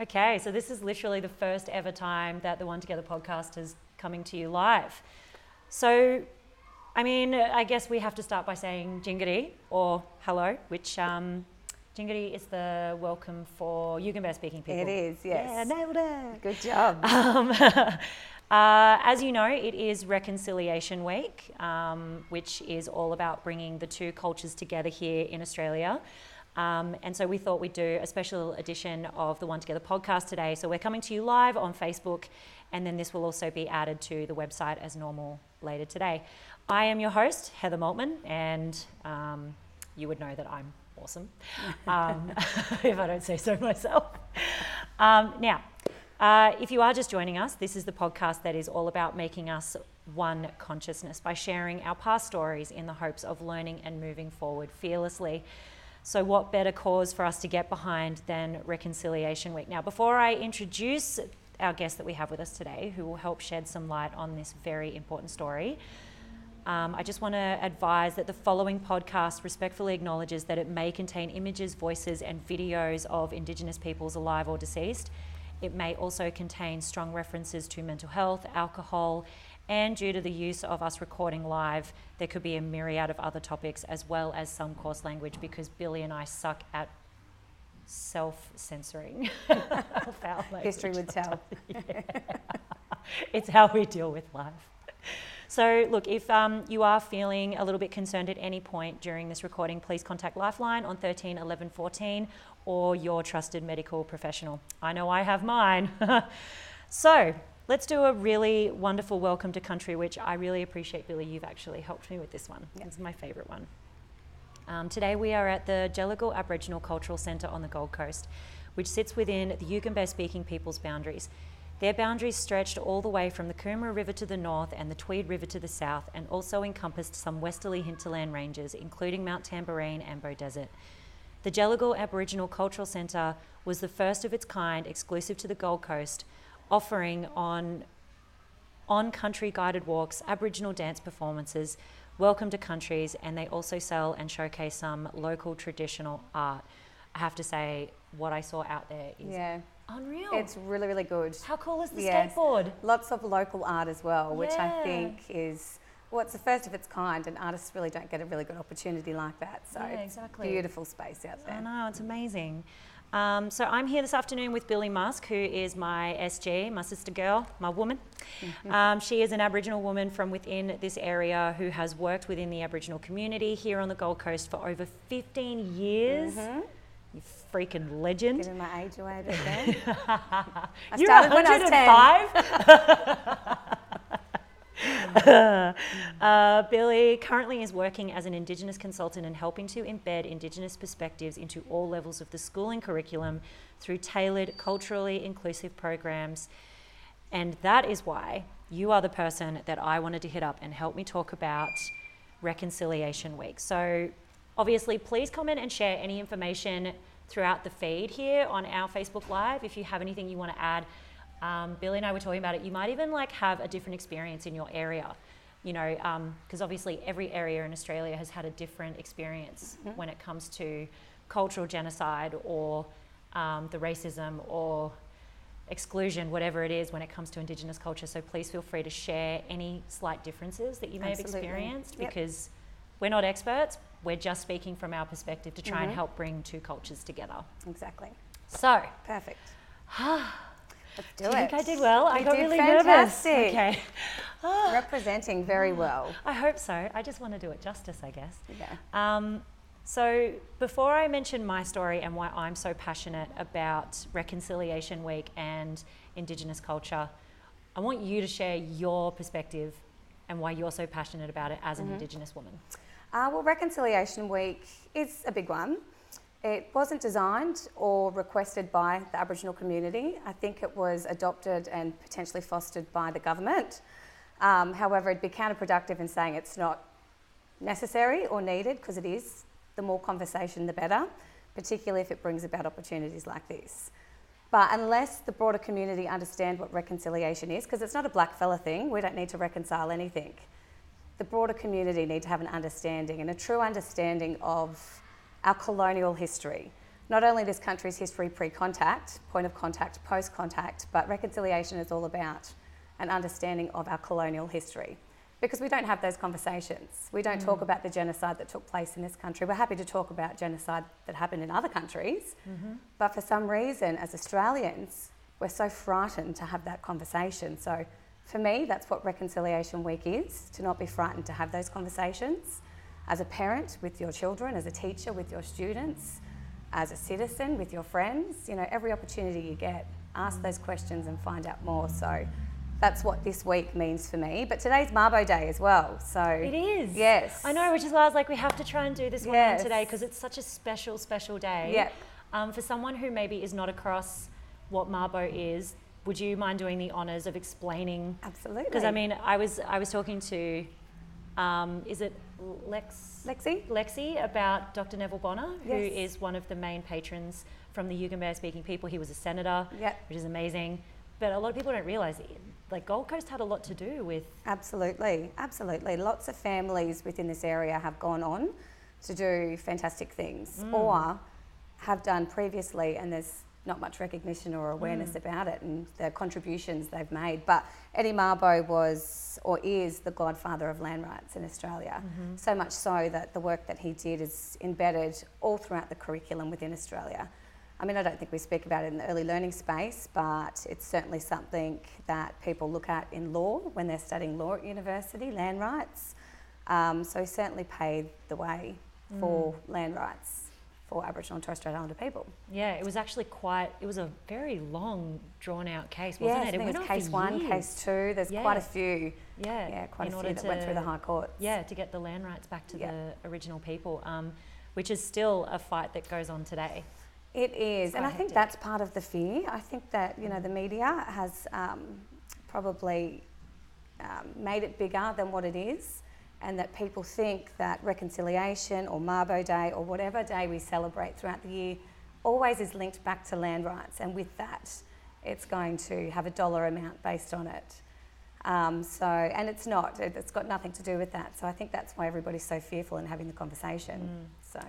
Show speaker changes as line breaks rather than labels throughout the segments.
Okay, so this is literally the first ever time that the One Together podcast is coming to you live. So, I mean, I guess we have to start by saying jingeri or hello, which um, jingeri is the welcome for Yugambeh speaking people.
It is, yes.
Yeah, nailed it.
Good job.
Um, uh, as you know, it is Reconciliation Week, um, which is all about bringing the two cultures together here in Australia. Um, and so we thought we'd do a special edition of the One Together podcast today. So we're coming to you live on Facebook, and then this will also be added to the website as normal later today. I am your host, Heather Maltman, and um, you would know that I'm awesome, um, if I don't say so myself. Um, now, uh, if you are just joining us, this is the podcast that is all about making us one consciousness by sharing our past stories in the hopes of learning and moving forward fearlessly. So, what better cause for us to get behind than Reconciliation Week? Now, before I introduce our guest that we have with us today, who will help shed some light on this very important story, um, I just want to advise that the following podcast respectfully acknowledges that it may contain images, voices, and videos of Indigenous peoples alive or deceased. It may also contain strong references to mental health, alcohol, and due to the use of us recording live, there could be a myriad of other topics as well as some coarse language because Billy and I suck at self censoring.
History would tell.
yeah. It's how we deal with life. So, look, if um, you are feeling a little bit concerned at any point during this recording, please contact Lifeline on 13 11 14 or your trusted medical professional. I know I have mine. so, let's do a really wonderful welcome to country, which I really appreciate, Billy. You've actually helped me with this one. Yep. It's my favourite one. Um, today, we are at the Jellurgal Aboriginal Cultural Centre on the Gold Coast, which sits within the Yugambeh speaking people's boundaries. Their boundaries stretched all the way from the Coomera River to the north and the Tweed River to the south, and also encompassed some westerly hinterland ranges, including Mount Tamborine and Beaudesert. The Jellurgal Aboriginal Cultural Centre was the first of its kind exclusive to the Gold Coast, offering on on country guided walks, Aboriginal dance performances, welcome to countries, and they also sell and showcase some local traditional art. I have to say, what I saw out there is yeah. unreal.
It's really, really good.
How cool is the yes. skateboard?
Lots of local art as well, which yeah. I think is well, it's the first of its kind, and artists really don't get a really good opportunity like that. So, yeah, exactly. beautiful space out there.
I know, it's amazing. Um, so I'm here this afternoon with Billy Musk, who is my SG, my sister girl, my woman. Mm-hmm. Um, she is an Aboriginal woman from within this area who has worked within the Aboriginal community here on the Gold Coast for over 15 years. Mm-hmm. You freaking legend.
Giving my age away a bit there. I
You're started 105? when I was 10. uh, Billy currently is working as an Indigenous consultant and helping to embed Indigenous perspectives into all levels of the schooling curriculum through tailored, culturally inclusive programs. And that is why you are the person that I wanted to hit up and help me talk about Reconciliation Week. So, obviously, please comment and share any information throughout the feed here on our Facebook Live if you have anything you want to add um, Billy and I were talking about it. You might even like have a different experience in your area, you know, because um, obviously every area in Australia has had a different experience mm-hmm. when it comes to cultural genocide or um, the racism or exclusion, whatever it is, when it comes to Indigenous culture. So please feel free to share any slight differences that you may Absolutely. have experienced yep. because we're not experts. We're just speaking from our perspective to try mm-hmm. and help bring two cultures together.
Exactly.
So,
perfect.
Let's do, do you think I did well?
You
I got
did
really
fantastic.
nervous. Okay.
Representing very well.
I hope so. I just want to do it justice, I guess.
Yeah.
Um, so, before I mention my story and why I'm so passionate about Reconciliation Week and Indigenous culture, I want you to share your perspective and why you're so passionate about it as an mm-hmm. Indigenous woman.
Uh, well, Reconciliation Week is a big one. It wasn't designed or requested by the Aboriginal community. I think it was adopted and potentially fostered by the government. Um, however, it'd be counterproductive in saying it's not necessary or needed because it is. The more conversation, the better, particularly if it brings about opportunities like this. But unless the broader community understand what reconciliation is, because it's not a black fella thing, we don't need to reconcile anything. The broader community need to have an understanding and a true understanding of our colonial history. not only this country's history pre contact, point of contact, post contact, but reconciliation is all about an understanding of our colonial history. Because we don't have those conversations. We don't mm. talk about the genocide that took place in this country. We're happy to talk about genocide that happened in other countries, mm-hmm. but for some reason, as Australians, we're so frightened to have that conversation. So, for me, that's what Reconciliation Week is to not be frightened to have those conversations. As a parent with your children, as a teacher with your students, as a citizen with your friends, you know, every opportunity you get, ask those questions and find out more. So that's what this week means for me. But today's Mabo Day as well. So
it is.
Yes.
I know, which is why I was like, we have to try and do this one yes. today because it's such a special, special day.
Yeah.
Um, for someone who maybe is not across what Mabo is, would you mind doing the honours of explaining?
Absolutely.
Because I mean, I was I was talking to, um, is it Lex?
Lexi.
Lexi about Dr. Neville Bonner, yes. who is one of the main patrons from the Yugambeh speaking people. He was a senator,
yep.
which is amazing. But a lot of people don't realise it. Like Gold Coast had a lot to do with.
Absolutely, absolutely. Lots of families within this area have gone on to do fantastic things mm. or have done previously, and there's not much recognition or awareness mm. about it and the contributions they've made. But Eddie Mabo was or is the godfather of land rights in Australia. Mm-hmm. So much so that the work that he did is embedded all throughout the curriculum within Australia. I mean, I don't think we speak about it in the early learning space, but it's certainly something that people look at in law when they're studying law at university, land rights. Um, so he certainly paved the way for mm. land rights for Aboriginal and Torres Strait Islander people.
Yeah, it was actually quite, it was a very long, drawn out case, wasn't
yes,
it?
It was case one, years. case two, there's yeah. quite a few.
Yeah,
yeah quite a few that went through the High Court.
Yeah, to get the land rights back to yeah. the original people, um, which is still a fight that goes on today.
It is, and I think that's part of the fear. I think that, you know, the media has um, probably um, made it bigger than what it is and that people think that reconciliation or Mabo Day or whatever day we celebrate throughout the year always is linked back to land rights, and with that, it's going to have a dollar amount based on it. Um, so, and it's not, it's got nothing to do with that. So, I think that's why everybody's so fearful in having the conversation. Mm. So,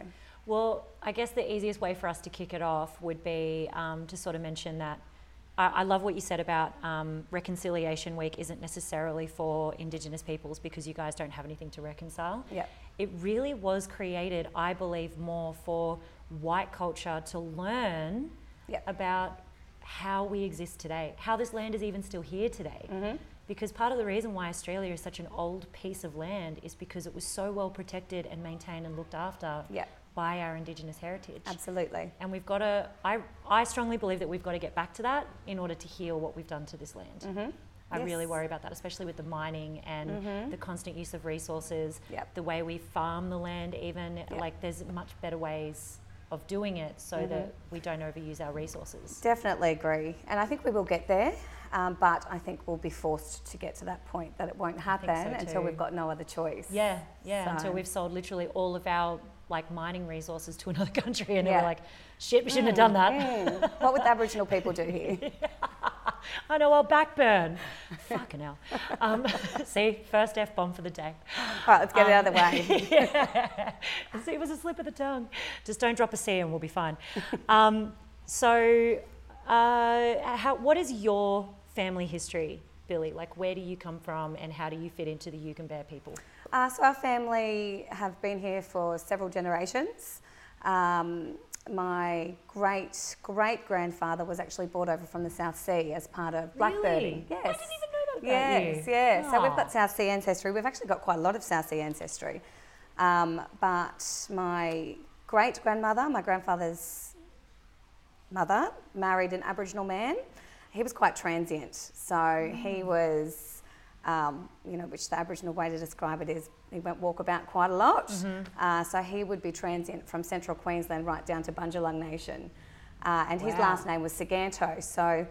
well, I guess the easiest way for us to kick it off would be um, to sort of mention that I, I love what you said about um, Reconciliation Week isn't necessarily for Indigenous peoples because you guys don't have anything to reconcile.
Yeah.
It really was created, I believe, more for white culture to learn
yep.
about how we exist today, how this land is even still here today.
Mm-hmm.
Because part of the reason why Australia is such an old piece of land is because it was so well protected and maintained and looked after
yep
by our Indigenous heritage.
Absolutely.
And we've got to, I, I strongly believe that we've got to get back to that in order to heal what we've done to this land.
Mm-hmm.
I yes. really worry about that, especially with the mining and mm-hmm. the constant use of resources,
yep.
the way we farm the land, even. Yep. Like, there's much better ways of doing it so mm-hmm. that we don't overuse our resources.
Definitely agree. And I think we will get there. Um, but I think we'll be forced to get to that point that it won't happen so until we've got no other choice.
Yeah, yeah, so. until we've sold literally all of our like mining resources to another country and yeah. we're like, shit, we shouldn't mm, have done that.
Mm. What would the Aboriginal people do here?
I know, I'll backburn. Fucking hell. Um, see, first F bomb for the day.
All right, let's get um, it out of the way.
yeah. See, it was a slip of the tongue. Just don't drop a C and we'll be fine. Um, so, uh, how, what is your family history, Billy? Like, where do you come from and how do you fit into the Yugambeh people?
Uh, so our family have been here for several generations. Um, my great great grandfather was actually brought over from the South Sea as part of blackbirding.
Really?
Yes.
I didn't even know that
Yes,
you.
yes. So we've got South Sea ancestry. We've actually got quite a lot of South Sea ancestry. Um, but my great grandmother, my grandfather's mother, married an Aboriginal man. He was quite transient, so mm. he was um, you know, which the Aboriginal way to describe it is he went walkabout quite a lot.
Mm-hmm.
Uh, so he would be transient from central Queensland right down to Bundjalung Nation. Uh, and
wow.
his last name was Saganto. So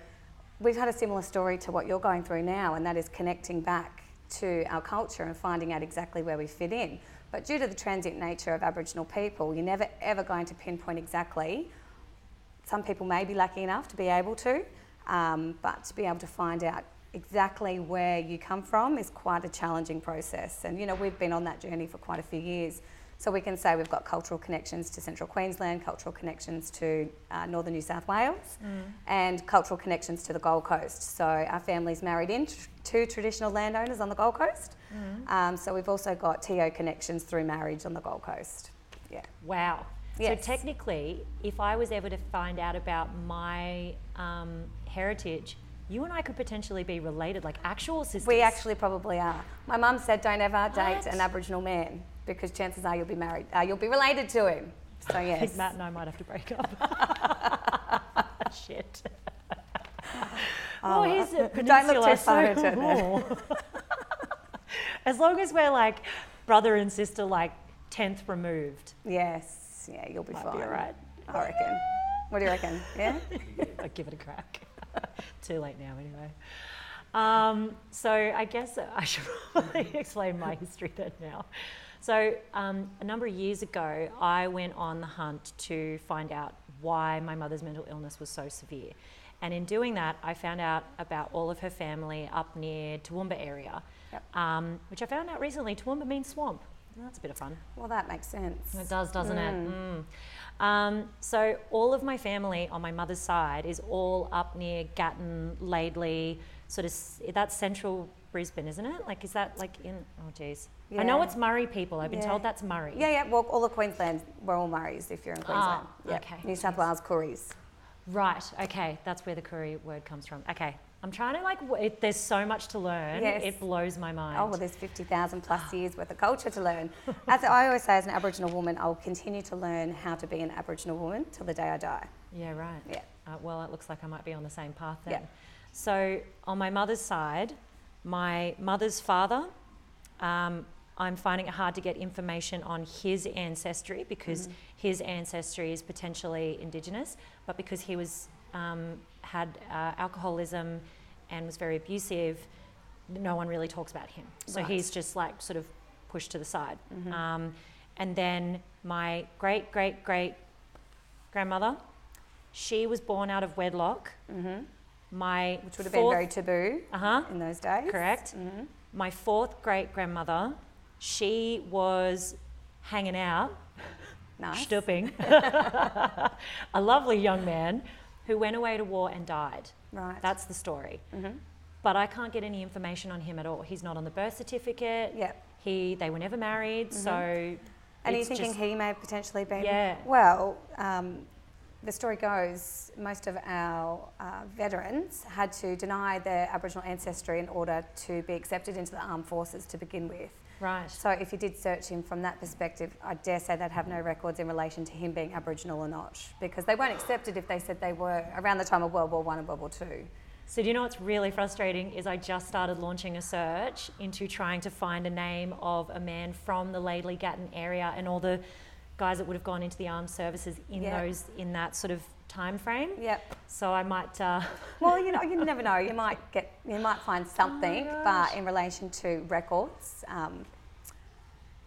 we've had a similar story to what you're going through now, and that is connecting back to our culture and finding out exactly where we fit in. But due to the transient nature of Aboriginal people, you're never ever going to pinpoint exactly. Some people may be lucky enough to be able to, um, but to be able to find out exactly where you come from is quite a challenging process. And, you know, we've been on that journey for quite a few years So we can say we've got cultural connections to Central Queensland, cultural connections to uh, Northern New South Wales, and cultural connections to the Gold Coast. So our family's married in tr- two traditional landowners on the Gold Coast. Um, so we've also got TO connections through marriage on the Gold Coast. Yeah.
Wow.
Yes.
So technically, if I was ever to find out about my um, heritage, you and I could potentially be related, like actual sisters.
We actually probably are. My mum said, "Don't ever date
What?
an Aboriginal man because chances are you'll be married. Uh, you'll be related to him." So
I
yes.
think Matt and I might have to break up. Shit. Oh, he's a
Don't look too far
so-
then.
as long as we're like brother and sister, like tenth removed,
Yes. Yeah, you'll be
might
fine.
be alright.
I reckon. What do you reckon? Yeah.
I'd give it a crack. Too late now, anyway. Um, so I guess I should probably explain my history then now. So um, a number of years ago, I went on the hunt to find out why my mother's mental illness was so severe. And in doing that, I found out about all of her family up near Toowoomba area,
Yep.
um, which I found out recently. Toowoomba means swamp. That's a bit of fun.
Well, that makes sense.
It does, doesn't it? Mm. Um, so all of my family on my mother's side is all up near Gatton, Laidley, sort of. That's central Brisbane, isn't it? Like, is that like in? Oh, geez. I know it's Murri people. I've been
Yeah.
told that's Murri.
Yeah, yeah. Well, all of Queensland, we're all Murris if you're in Queensland.
Ah,
Yep.
okay.
New South Wales, Kooris.
Right. Okay. That's where the Koori word comes from. Okay. I'm trying to like. w- It, there's so much to learn.
Yes.
It blows my mind.
Oh, well, there's 50,000 plus years worth of culture to learn. As I always say, as an Aboriginal woman, I'll continue to learn how to be an Aboriginal woman till the day I die.
Yeah, right.
Yeah.
Uh, well, it looks like I might be on the same path then.
Yeah.
So, on my mother's side, my mother's father, um, I'm finding it hard to get information on his ancestry because his ancestry is potentially Indigenous, but because he was um, had uh, alcoholism and was very abusive, no one really talks about him. So
Right.
he's just like sort of pushed to the side. Um, and then my great great great grandmother, she was born out of wedlock.
hmm
My
Which would have been very taboo
uh-huh,
in those days.
correct.
hmm
My fourth great grandmother, she was hanging out,
Nice.
stooping, a lovely young man who went away to war and died.
Right.
That's the story.
hmm
But I can't get any information on him at all. He's not on the birth certificate.
Yeah.
He, they were never married, so.
And are you thinking
just-
he may have potentially been?
Yeah.
Well, um, the story goes most of our uh, veterans had to deny their Aboriginal ancestry in order to be accepted into the armed forces to begin with.
Right.
So if you did search him from that perspective, I dare say they'd have no records in relation to him being Aboriginal or not, because they weren't accepted if they said they were around the time of World War One and World War Two.
So do you know what's really frustrating is I just started launching a search into trying to find a name of a man from the Laidley Gatton area and all the guys that would have gone into the armed services in
Yeah.
those in that sort of time frame.
Yep.
So I might uh,
Well, you know, you never know. You might get, you might find something,
gosh.
but in relation to records, um,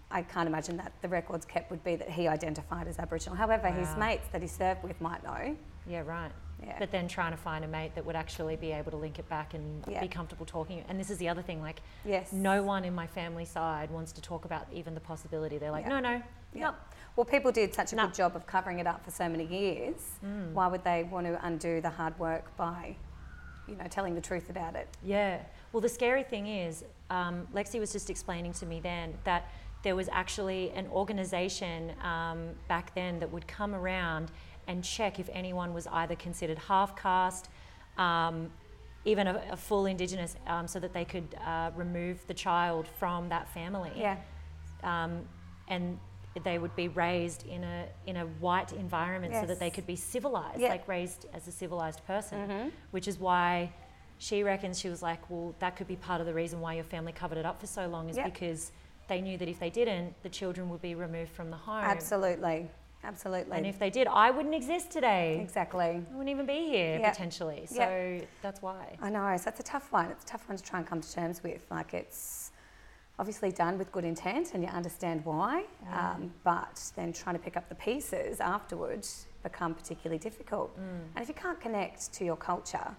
I can't imagine that the records kept would be that he identified as Aboriginal. However, his mates that he served with might know.
yeah right.
Yeah.
But then trying to find a mate that would actually be able to link it back and
Yeah.
be comfortable talking. And this is the other thing, like
yes.
no one in my family side wants to talk about even the possibility. They're like,
Yeah.
no, no,
Yeah.
no.
Well, people did such a
No.
good job of covering it up for so many years.
Mm.
Why would they want to undo the hard work by, you know, telling the truth about it?
Yeah. Well, the scary thing is, um, Lexi was just explaining to me then that there was actually an organisation um, back then that would come around and check if anyone was either considered half caste, um, even a, a full Indigenous, um, so that they could uh, remove the child from that family.
Yeah.
Um, and they would be raised in a in a white environment so that they could be civilized,
Yeah.
like raised as a civilized person
Mhm.
which is why she reckons she was like, well, that could be part of the reason why your family covered it up for so long is because they knew that if they didn't, the children would be removed from the home.
Absolutely. Absolutely.
And if they did, I wouldn't exist today.
exactly.
I wouldn't even be here
Yep.
potentially. So
Yep.
that's why.
I know, so that's a tough one. It's a tough one to try and come to terms with. Like it's obviously done with good intent and you understand why,
Yeah.
um, but then trying to pick up the pieces afterwards become particularly difficult.
Mm.
And if you can't connect to your culture,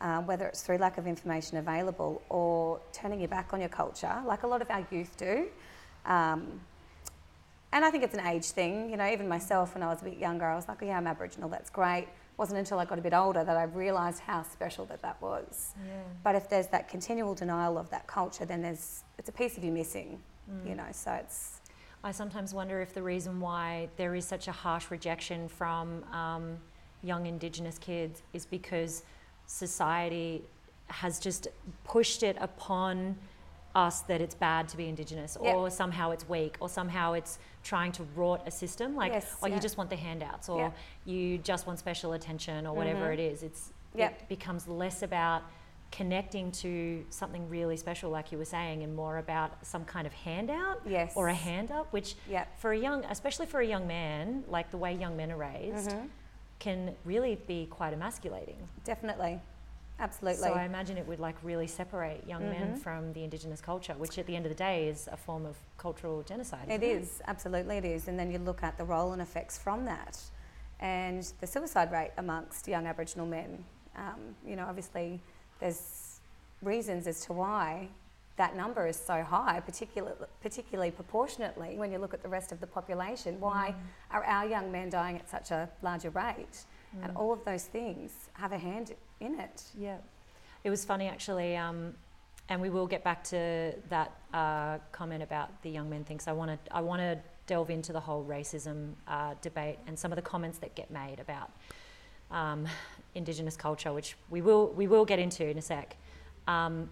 uh, whether it's through lack of information available or turning your back on your culture, like a lot of our youth do, um, And I think it's an age thing. You know, even myself, when I was a bit younger, I was like, oh, yeah, I'm Aboriginal, that's great. Wasn't until I got a bit older that I realised how special that that was.
Yeah.
But if there's that continual denial of that culture, then there's it's a piece of you missing. You know, so it's
I sometimes wonder if the reason why there is such a harsh rejection from um, young Indigenous kids is because society has just pushed it upon us that it's bad to be Indigenous,
Yep.
or somehow it's weak, or somehow it's trying to rot a system. Like,
Yes,
oh,
yeah.
you just want the handouts, or
Yeah.
you just want special attention, or whatever
Mhm.
it is. It's
Yep.
it becomes less about connecting to something really special, like you were saying, and more about some kind of handout
yes.
or a hand up, which
Yep.
for a young, especially for a young man, like the way young men are raised,
Mhm.
can really be quite emasculating.
Definitely. Absolutely.
So I imagine it would like really separate young men
Mhm.
from the indigenous culture, which at the end of the day is a form of cultural genocide.
It is, absolutely it is. And then you look at the role and effects from that and the suicide rate amongst young Aboriginal men. Um, you know, obviously there's reasons as to why that number is so high, particularly, particularly proportionately when you look at the rest of the population. Why are our young men dying at such a larger rate? And
Mm.
all of those things have a hand in it.
Yeah, it was funny actually, um, and we will get back to that uh, comment about the young men thing. So I want to I want to delve into the whole racism uh, debate and some of the comments that get made about um, Indigenous culture, which we will we will get into in a sec. Um,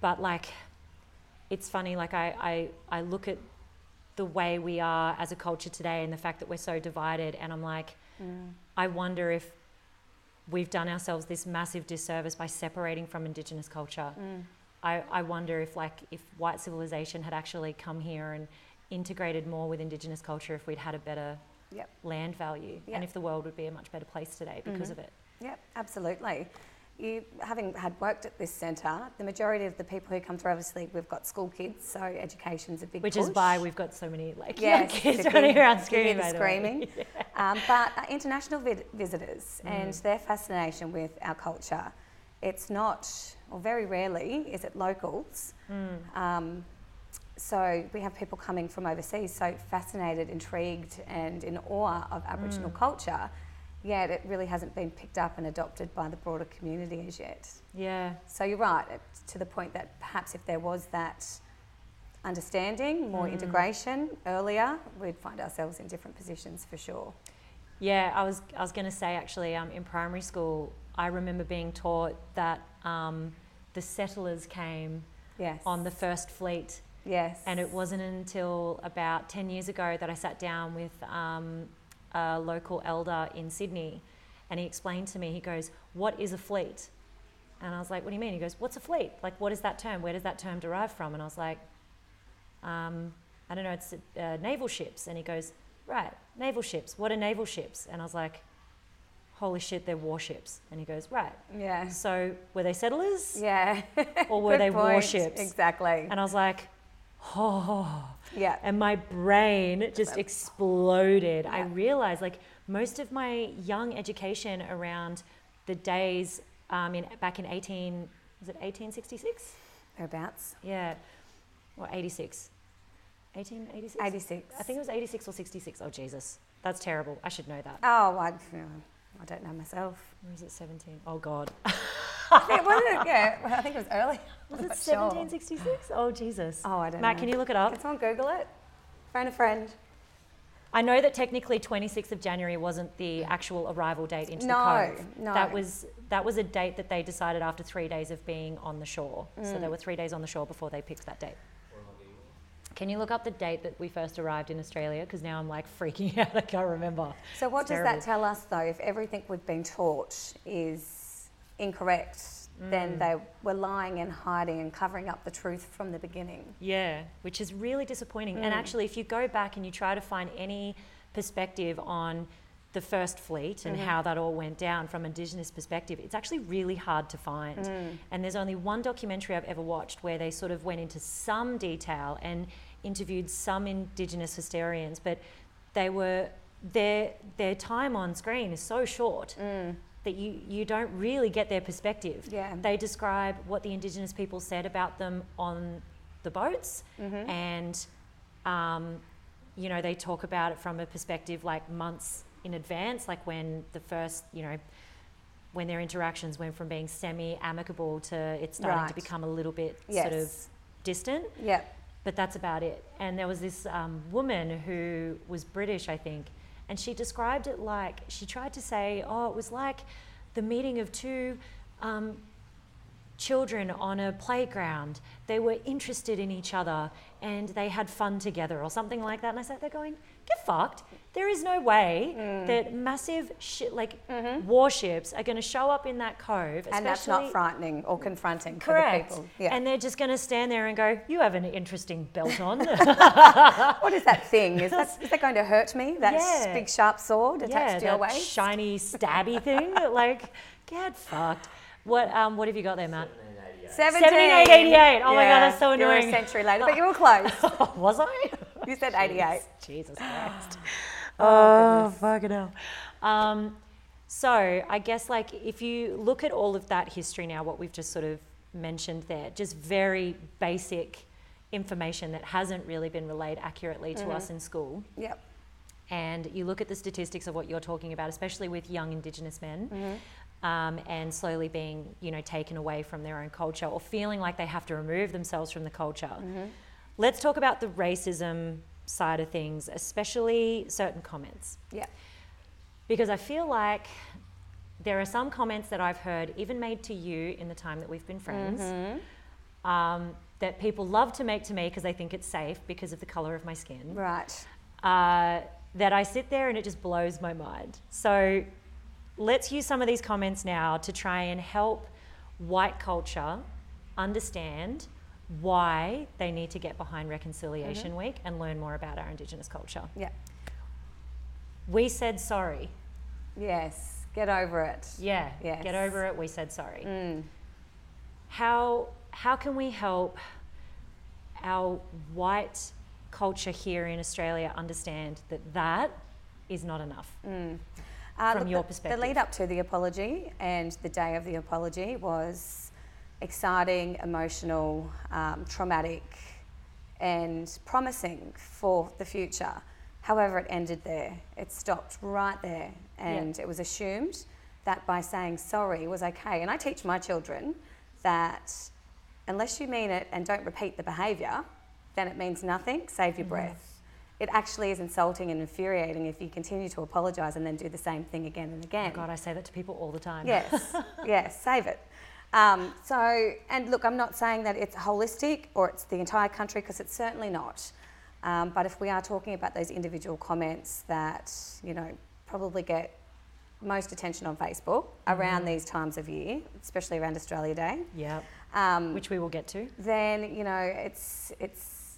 but like, it's funny. Like I, I I look at the way we are as a culture today and the fact that we're so divided, and I'm like. I wonder if we've done ourselves this massive disservice by separating from Indigenous culture.
Mm.
I, I wonder if, like, if white civilization had actually come here and integrated more with Indigenous culture, if we'd had a better
Yep.
land value,
Yep.
and if the world would be a much better place today because
Mhm.
of it.
Yep, absolutely. You, having had worked at this centre, the majority of the people who come through, obviously, we've got school kids, so education's a big
Which
push.
is why we've got so many like
Yes,
young kids running around
if you hear
screaming.
the
by the way.
screaming. um, but uh, international vid- visitors and
Mm.
their fascination with our culture, it's not, or very rarely, is it locals.
Mm.
Um, so we have people coming from overseas, so fascinated, intrigued, and in awe of Aboriginal
Mm.
culture. Yet it really hasn't been picked up and adopted by the broader community as yet.
Yeah,
So you're right, to the point that perhaps if there was that understanding, more
Mm.
integration earlier, we'd find ourselves in different positions for sure.
Yeah, I was I was going to say actually um, in primary school, I remember being taught that um, the settlers came
Yes.
on the first fleet,
yes.
and it wasn't until about ten years ago that I sat down with um, a local elder in Sydney, and he explained to me. He goes, "What is a fleet?" And I was like, "What do you mean?" He goes, "What's a fleet? Like, what is that term? Where does that term derive from?" And I was like, um, "I don't know. It's uh, naval ships." And he goes, "Right, naval ships. What are naval ships?" And I was like, "Holy shit, they're warships." And he goes, "Right.
Yeah.
So were they settlers,
Yeah.
or were they
point.
warships?"
Exactly.
And I was like, "Oh."
yeah.
and my brain just exploded. I realized like most of my young education around the days um, in back in 18 was it 1866?
Thereabouts.
Yeah, or 86. 1886.
86.
I think it was 86 or 66. Oh Jesus, that's terrible. I should know that.
Oh, I, I don't know myself.
Or is it 17? Oh God,
I think? Yeah, I think it was early.
was it
not sure.
1766? Oh Jesus.
Oh, I don't
Matt,
know.
can you look it up?
Can someone Google it? Phone a friend.
I know that technically 26th of January wasn't the actual arrival date into
No,
the cove.
no.
That was that was a date that they decided after three days of being on the shore. So
Mm.
there were three days on the shore before they picked that date. Can you look up the date that we first arrived in Australia? Because now I'm like freaking out. I can't remember.
So what
It's
does
terrible.
that tell us though? If everything we've been taught is incorrect, then
Mm.
they were lying and hiding and covering up the truth from the beginning.
Yeah, which is really disappointing. And
Mm.
actually, if you go back and you try to find any perspective on the first fleet and
Mhm.
how that all went down from Indigenous perspective, it's actually really hard to find.
Mm.
And there's only one documentary I've ever watched where they sort of went into some detail and interviewed some Indigenous historians, but they were their their time on screen is so short
Mm.
That you, you don't really get their perspective.
Yeah.
They describe what the Indigenous people said about them on the boats
Mhm.
and um, you know, they talk about it from a perspective like months in advance, like when the first, you know, when their interactions went from being semi amicable to it starting
Right.
to become a little bit
Yes.
sort of distant.
Yeah.
But that's about it. And there was this um, woman who was British, I think, and she described it like she tried to say, oh, it was like the meeting of two um, children on a playground. They were interested in each other and they had fun together, or something like that. And I sat there going, get fucked. There is no way
Mm.
that massive like warships are going to show up in that cove.
Mm-hmm. And that's not frightening or confronting
Correct.
for the people. Yeah.
And they're just going to stand there and go, You have an interesting belt on.
what is that thing? Is that, is that going to hurt me? That
Yeah.
big sharp sword attached
yeah,
to your
that
waist?
shiny stabby thing. Like, get fucked. What um, what have you got there, Matt?
17.
78. Oh my God, that's so
You're a
annoying.
century later, but you were close.
Was I?
You said 88.
Jesus Christ. Oh, fucking hell. Um, so I guess like if you look at all of that history now, what we've just sort of mentioned there, just very basic information that hasn't really been relayed accurately to us in school.
Yep.
and you look at the statistics of what you're talking about, especially with young Indigenous men,
Mm-hmm.
um, and slowly being, you know, taken away from their own culture or feeling like they have to remove themselves from the culture.
Mm-hmm.
Let's talk about the racism side of things, especially certain comments,
Yeah.
because I feel like there are some comments that I've heard, even made to you in the time that we've been friends.
Mm-hmm.
Um, that people love to make to me because they think it's safe because of the color of my skin
Right.
uh, that I sit there and it just blows my mind. So let's use some of these comments now to try and help white culture understand why they need to get behind Reconciliation Week and learn more about our Indigenous culture.
Yeah.
We said sorry.
Yes. Get over it.
Yeah.
Yes.
Get over it. We said sorry.
Mm.
How how can we help our white culture here in Australia understand that that is not enough?
Uh,
From
look,
your perspective.
The lead up to the apology and the day of the apology was exciting, emotional, um, traumatic, and promising for the future. However, it ended there. It stopped right there, and it was assumed that by saying sorry was okay. And I teach my children that unless you mean it and don't repeat the behaviour, then it means nothing. Save your breath. It actually is insulting and infuriating if you continue to apologise and then do the same thing again and again.
God, I say that to people all the time.
Yes, yes, save it. Um, so, and look, I'm not saying that it's holistic or it's the entire country because it's certainly not. Um, but if we are talking about those individual comments that, you know, probably get most attention on Facebook around these times of year, especially around Australia Day,
Yeah.
um,
Which we will get to.
then you know it's it's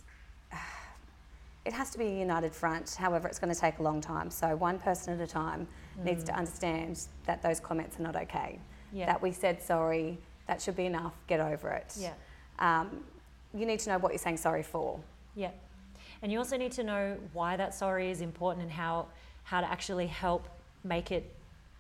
it has to be a united front. However, it's going to take a long time. So one person at a time needs to understand that those comments are not okay.
Yeah.
That we said sorry. That should be enough. Get over it.
Yeah.
Um, you need to know what you're saying sorry for.
Yeah. And you also need to know why that sorry is important and how how to actually help make it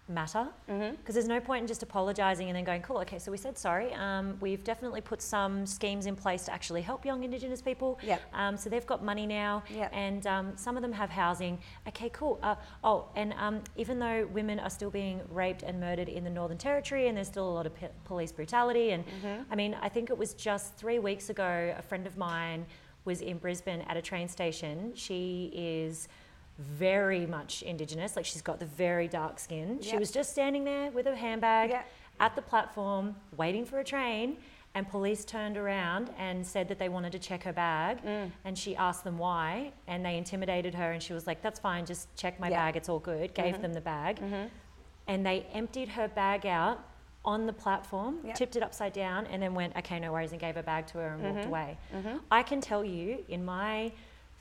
matter. Because there's no point in just apologising and then going, cool, okay, so we said sorry. Um, we've definitely put some schemes in place to actually help young Indigenous people.
Yep.
Um, so they've got money now,
Yep.
and um, some of them have housing. Okay, cool. Uh, oh, and um, even though women are still being raped and murdered in the Northern Territory, and there's still a lot of p- police brutality, and I mean, I think it was just three weeks ago, a friend of mine was in Brisbane at a train station. She is very much Indigenous, like she's got the very dark skin. She was just standing there with her handbag
Yep.
at the platform waiting for a train and police turned around and said that they wanted to check her bag
Mm.
and she asked them why and they intimidated her and she was like that's fine just check my
Yeah.
bag it's all good gave
Mm-hmm.
them the bag and they emptied her bag out on the platform
Yep.
tipped it upside down and then went okay no worries and gave her bag to her and walked
Mm-hmm.
away i can tell you in my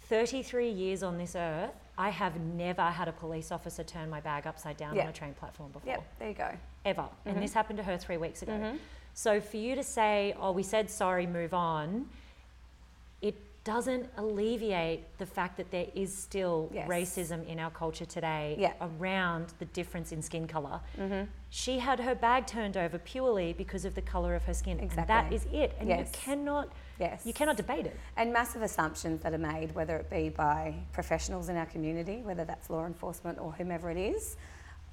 33 years on this earth i have never had a police officer turn my bag upside down
Yeah.
on a train platform before
Yep, there you go.
ever.
Mm-hmm.
And this happened to her three weeks ago. So for you to say, oh, we said sorry, move on, it doesn't alleviate the fact that there is still
Yes.
racism in our culture today
Yeah.
around the difference in skin color.
Mm-hmm.
She had her bag turned over purely because of the color of her skin, and that
Exactly.
is it. And you cannot,
Yes.
you cannot debate it.
And massive assumptions that are made, whether it be by professionals in our community, whether that's law enforcement or whomever it is,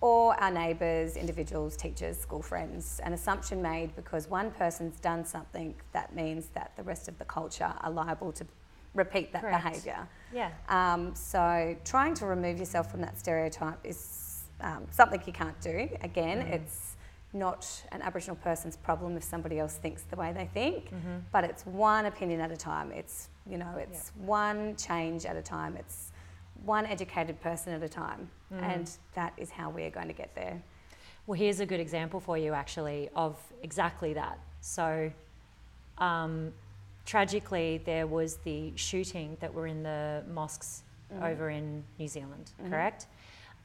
or our neighbours, individuals, teachers, school friends. An assumption made because one person's done something that means that the rest of the culture are liable to repeat that
Correct.
behaviour.
Yeah.
Um, so trying to remove yourself from that stereotype is um, something you can't do. Again,
Mm.
it's not an Aboriginal person's problem if somebody else thinks the way they think,
Mm-hmm.
but it's one opinion at a time. It's you know, it's one change at a time. It's one educated person at a time,
Mm.
and that is how we are going to get there.
Well, here's a good example for you, actually, of exactly that. So, um, tragically, there was the shooting that were in the mosques over in New Zealand, correct?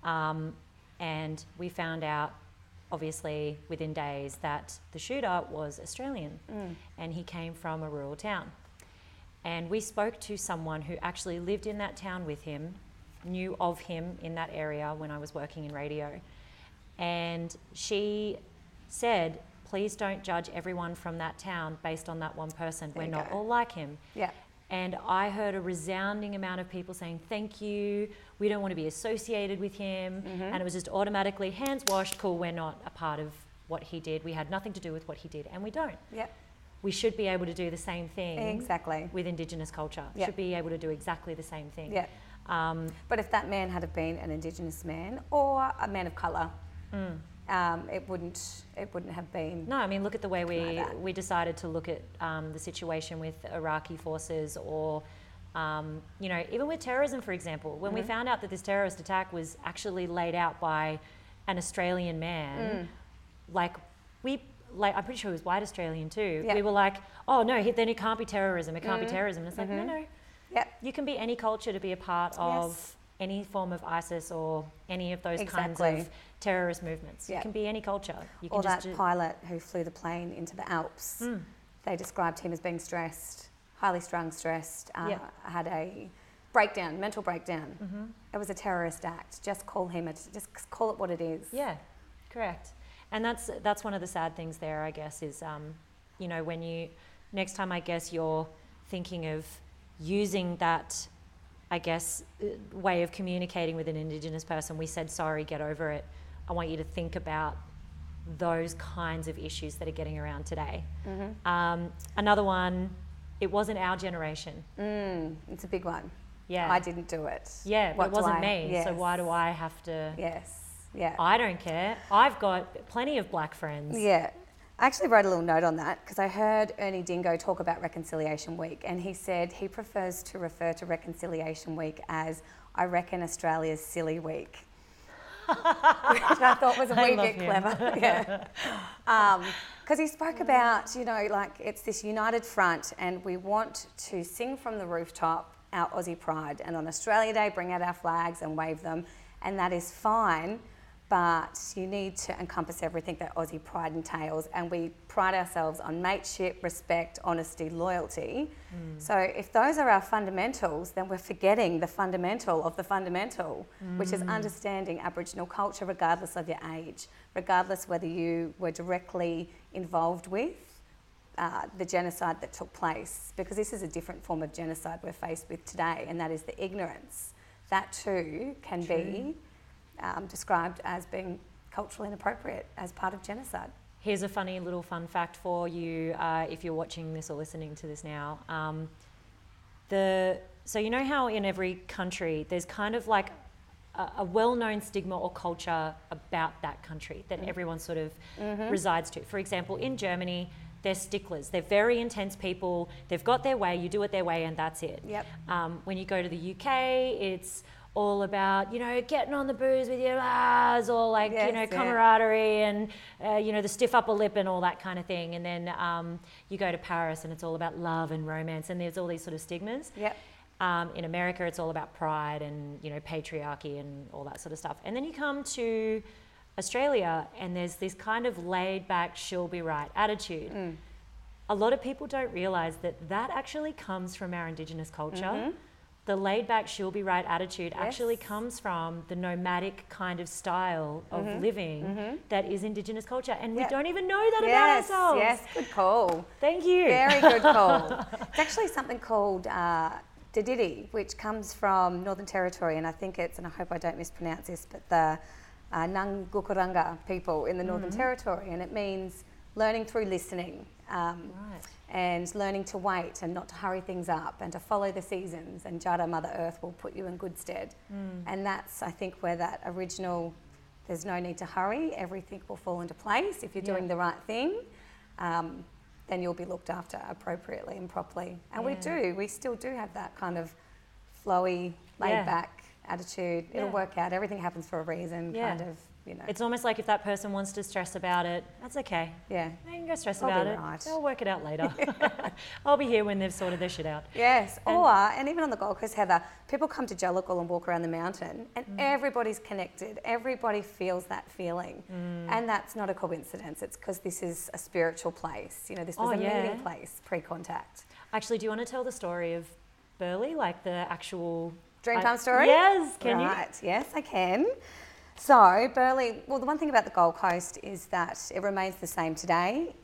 Um, and we found out, obviously, within days, that the shooter was Australian mm. and he came from a rural town. And we spoke to someone who actually lived in that town with him, knew of him in that area when I was working in radio. And she said, please don't judge everyone from that town based on that one person.
There
We're not
go.
all like him.
Yeah,
And I heard a resounding amount of people saying, Thank you. We don't want to be associated with him.
Mm-hmm.
And it was just automatically hands washed, cool, we're not a part of what he did. We had nothing to do with what he did. And we don't.
yeah,
We should be able to do the same thing
exactly.
with Indigenous culture.
Yeah.
Should be able to do exactly the same thing.
Yeah.
Um,
But if that man had have been an Indigenous man or a man of colour, um, it wouldn't it wouldn't have been.
no, I mean, look at the way we,
Like
we decided to look at um, the situation with Iraqi forces or, um, you know, even with terrorism, for example. When
Mm-hmm.
we found out that this terrorist attack was actually laid out by an Australian
Mm.
man, like, we, like, I'm pretty sure he was white Australian too.
Yeah.
We were like, oh no, he- then it can't be terrorism. It can't
Mhm.
be terrorism. And it's like, no,
Mhm.
no.
Yep.
You can be any culture to be a part of
Yes.
Any form of ISIS or any of those kinds of terrorist movements.
Yeah.
can be any culture. You can
Or that
do-
pilot who flew the plane into the Alps.
Mm.
They described him as being stressed, highly strung, stressed. Uh,
Yeah.
Had a breakdown, mental breakdown.
Mhm.
It was a terrorist act. Just call him. A, just call it what it is.
Yeah, correct. And that's that's one of the sad things there, I guess, is um, you know when you next time I guess you're thinking of using that, I guess, uh, way of communicating with an Indigenous person. We said sorry, get over it. I want you to think about those kinds of issues that are getting around today.
Mm-hmm.
Um, another one, it wasn't our generation.
Mm, it's a big one.
Yeah,
I didn't do it.
yeah,
What
it wasn't
I-
me. So why do I have to?
Yes. Yeah.
I don't care. I've got plenty of black friends.
Yeah. I actually wrote a little note on that because I heard Ernie Dingo talk about Reconciliation Week and he said he prefers to refer to Reconciliation Week as, I reckon, Australia's Silly Week. Which I thought was a wee bit
him.
clever. yeah. Um, because he spoke mm. about, you know, like it's this united front and we want to sing from the rooftop our Aussie pride. And on Australia Day, bring out our flags and wave them. And that is fine, but you need to encompass everything that Aussie pride entails. And we pride ourselves on mateship, respect, honesty, loyalty. So if those are our fundamentals, then we're forgetting the fundamental of the fundamental, which is understanding Aboriginal culture regardless of your age, regardless whether you were directly involved with uh, the genocide that took place, because this is a different form of genocide we're faced with today, and that is the ignorance. That too can be um, described as being culturally inappropriate as part of genocide.
Here's a funny little fun fact for you uh, if you're watching this or listening to this now. Um, the so you know how in every country there's kind of like a, a well-known stigma or culture about that country that everyone sort of resides to. For example, in Germany, they're sticklers. They're very intense people. They've got their way. You do it their way, and that's it.
Yep.
Um, when you go to the UK, it's all about you know getting on the booze with your lads, or like you
Yes,
know
yeah.
camaraderie and uh, you know the stiff upper lip and all that kind of thing. And then um, you go to Paris, and it's all about love and romance, and there's all these sort of stigmas.
Yep.
Um, in America, it's all about pride and you know patriarchy and all that sort of stuff. And then you come to Australia, and there's this kind of laid back, she'll be right attitude. a lot of people don't realize that that actually comes from our Indigenous culture.
Mm-hmm.
The laid back, she'll be right attitude actually comes from the nomadic kind of style of living that is Indigenous culture. And we
Mm-hmm.
Don't even know that
yes,
about ourselves.
yes, good call.
Thank you.
Very good call. it's actually something called uh, Dadirri, which comes from Northern Territory, and I think it's, and I hope I don't mispronounce this, but the uh, people in the Northern Territory, and it means learning through listening. Um,
Right.
and learning to wait and not to hurry things up and to follow the seasons and Jada Mother Earth will put you in good stead. And that's I think where that original there's no need to hurry, everything will fall into place if you're
Yeah.
doing the right thing. Um, then you'll be looked after appropriately and properly. And we do, we still do have that kind of flowy, laid
Yeah.
back attitude. It'll work out. Everything happens for a reason,
Yeah.
kind of, you know.
It's almost like if that person wants to stress about it, that's okay.
yeah.
They can go stress
I'll
about it.
right.
They'll work it out later. I'll be here when they've sorted their shit out.
Yes,
And-
or and even on the Gold Coast, Heather, people come to Jellurgal and walk around the mountain, and
Mm.
everybody's connected. Everybody feels that feeling,
Mm.
and that's not a coincidence. It's because this is a spiritual place. You know, this was
Oh,
a
yeah.
meeting place pre-contact.
Actually, do you want to tell the story of Burleigh, like the actual
Dreamtime
I-
story?
Yes, can
right. Yes, I can. So Burleigh. Well, the one thing about the Gold Coast is that it remains the same today